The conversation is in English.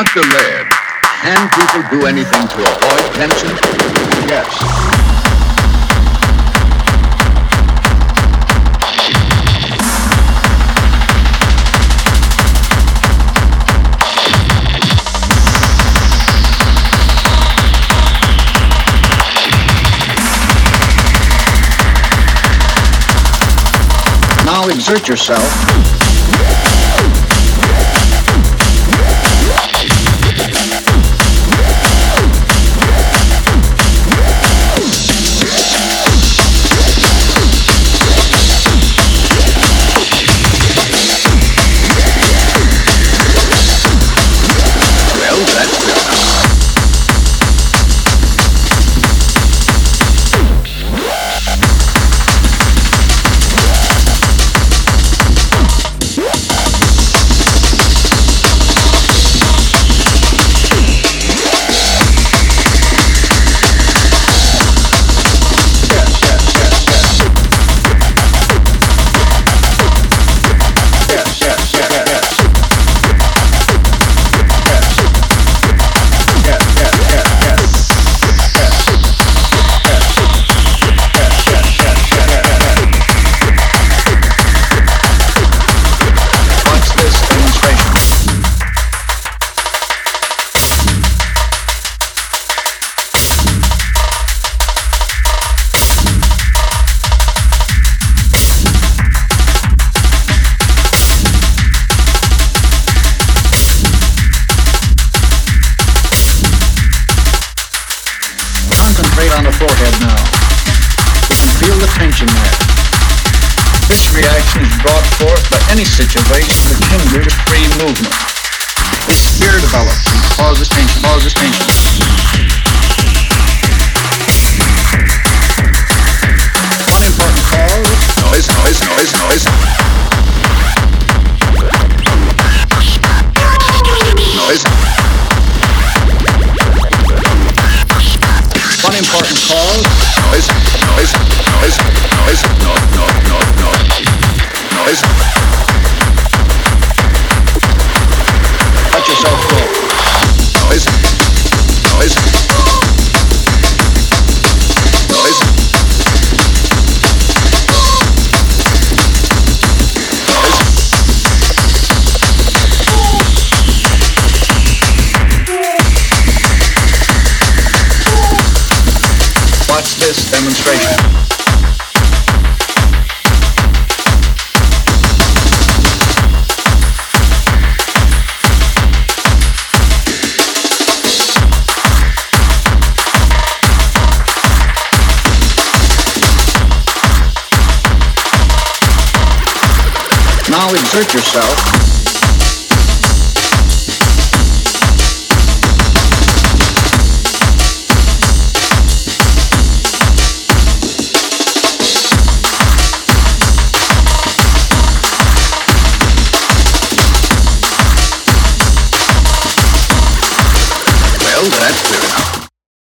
Dr. Laird, can people do anything to avoid tension? Yes. Now exert yourself now. Feel the tension there. This reaction is brought forth by any situation which hinders free movement. This fear develops and causes tension, causes tension. Important noise, noise, noise, no, no, no, no. This demonstration. Now exert yourself That's clear enough.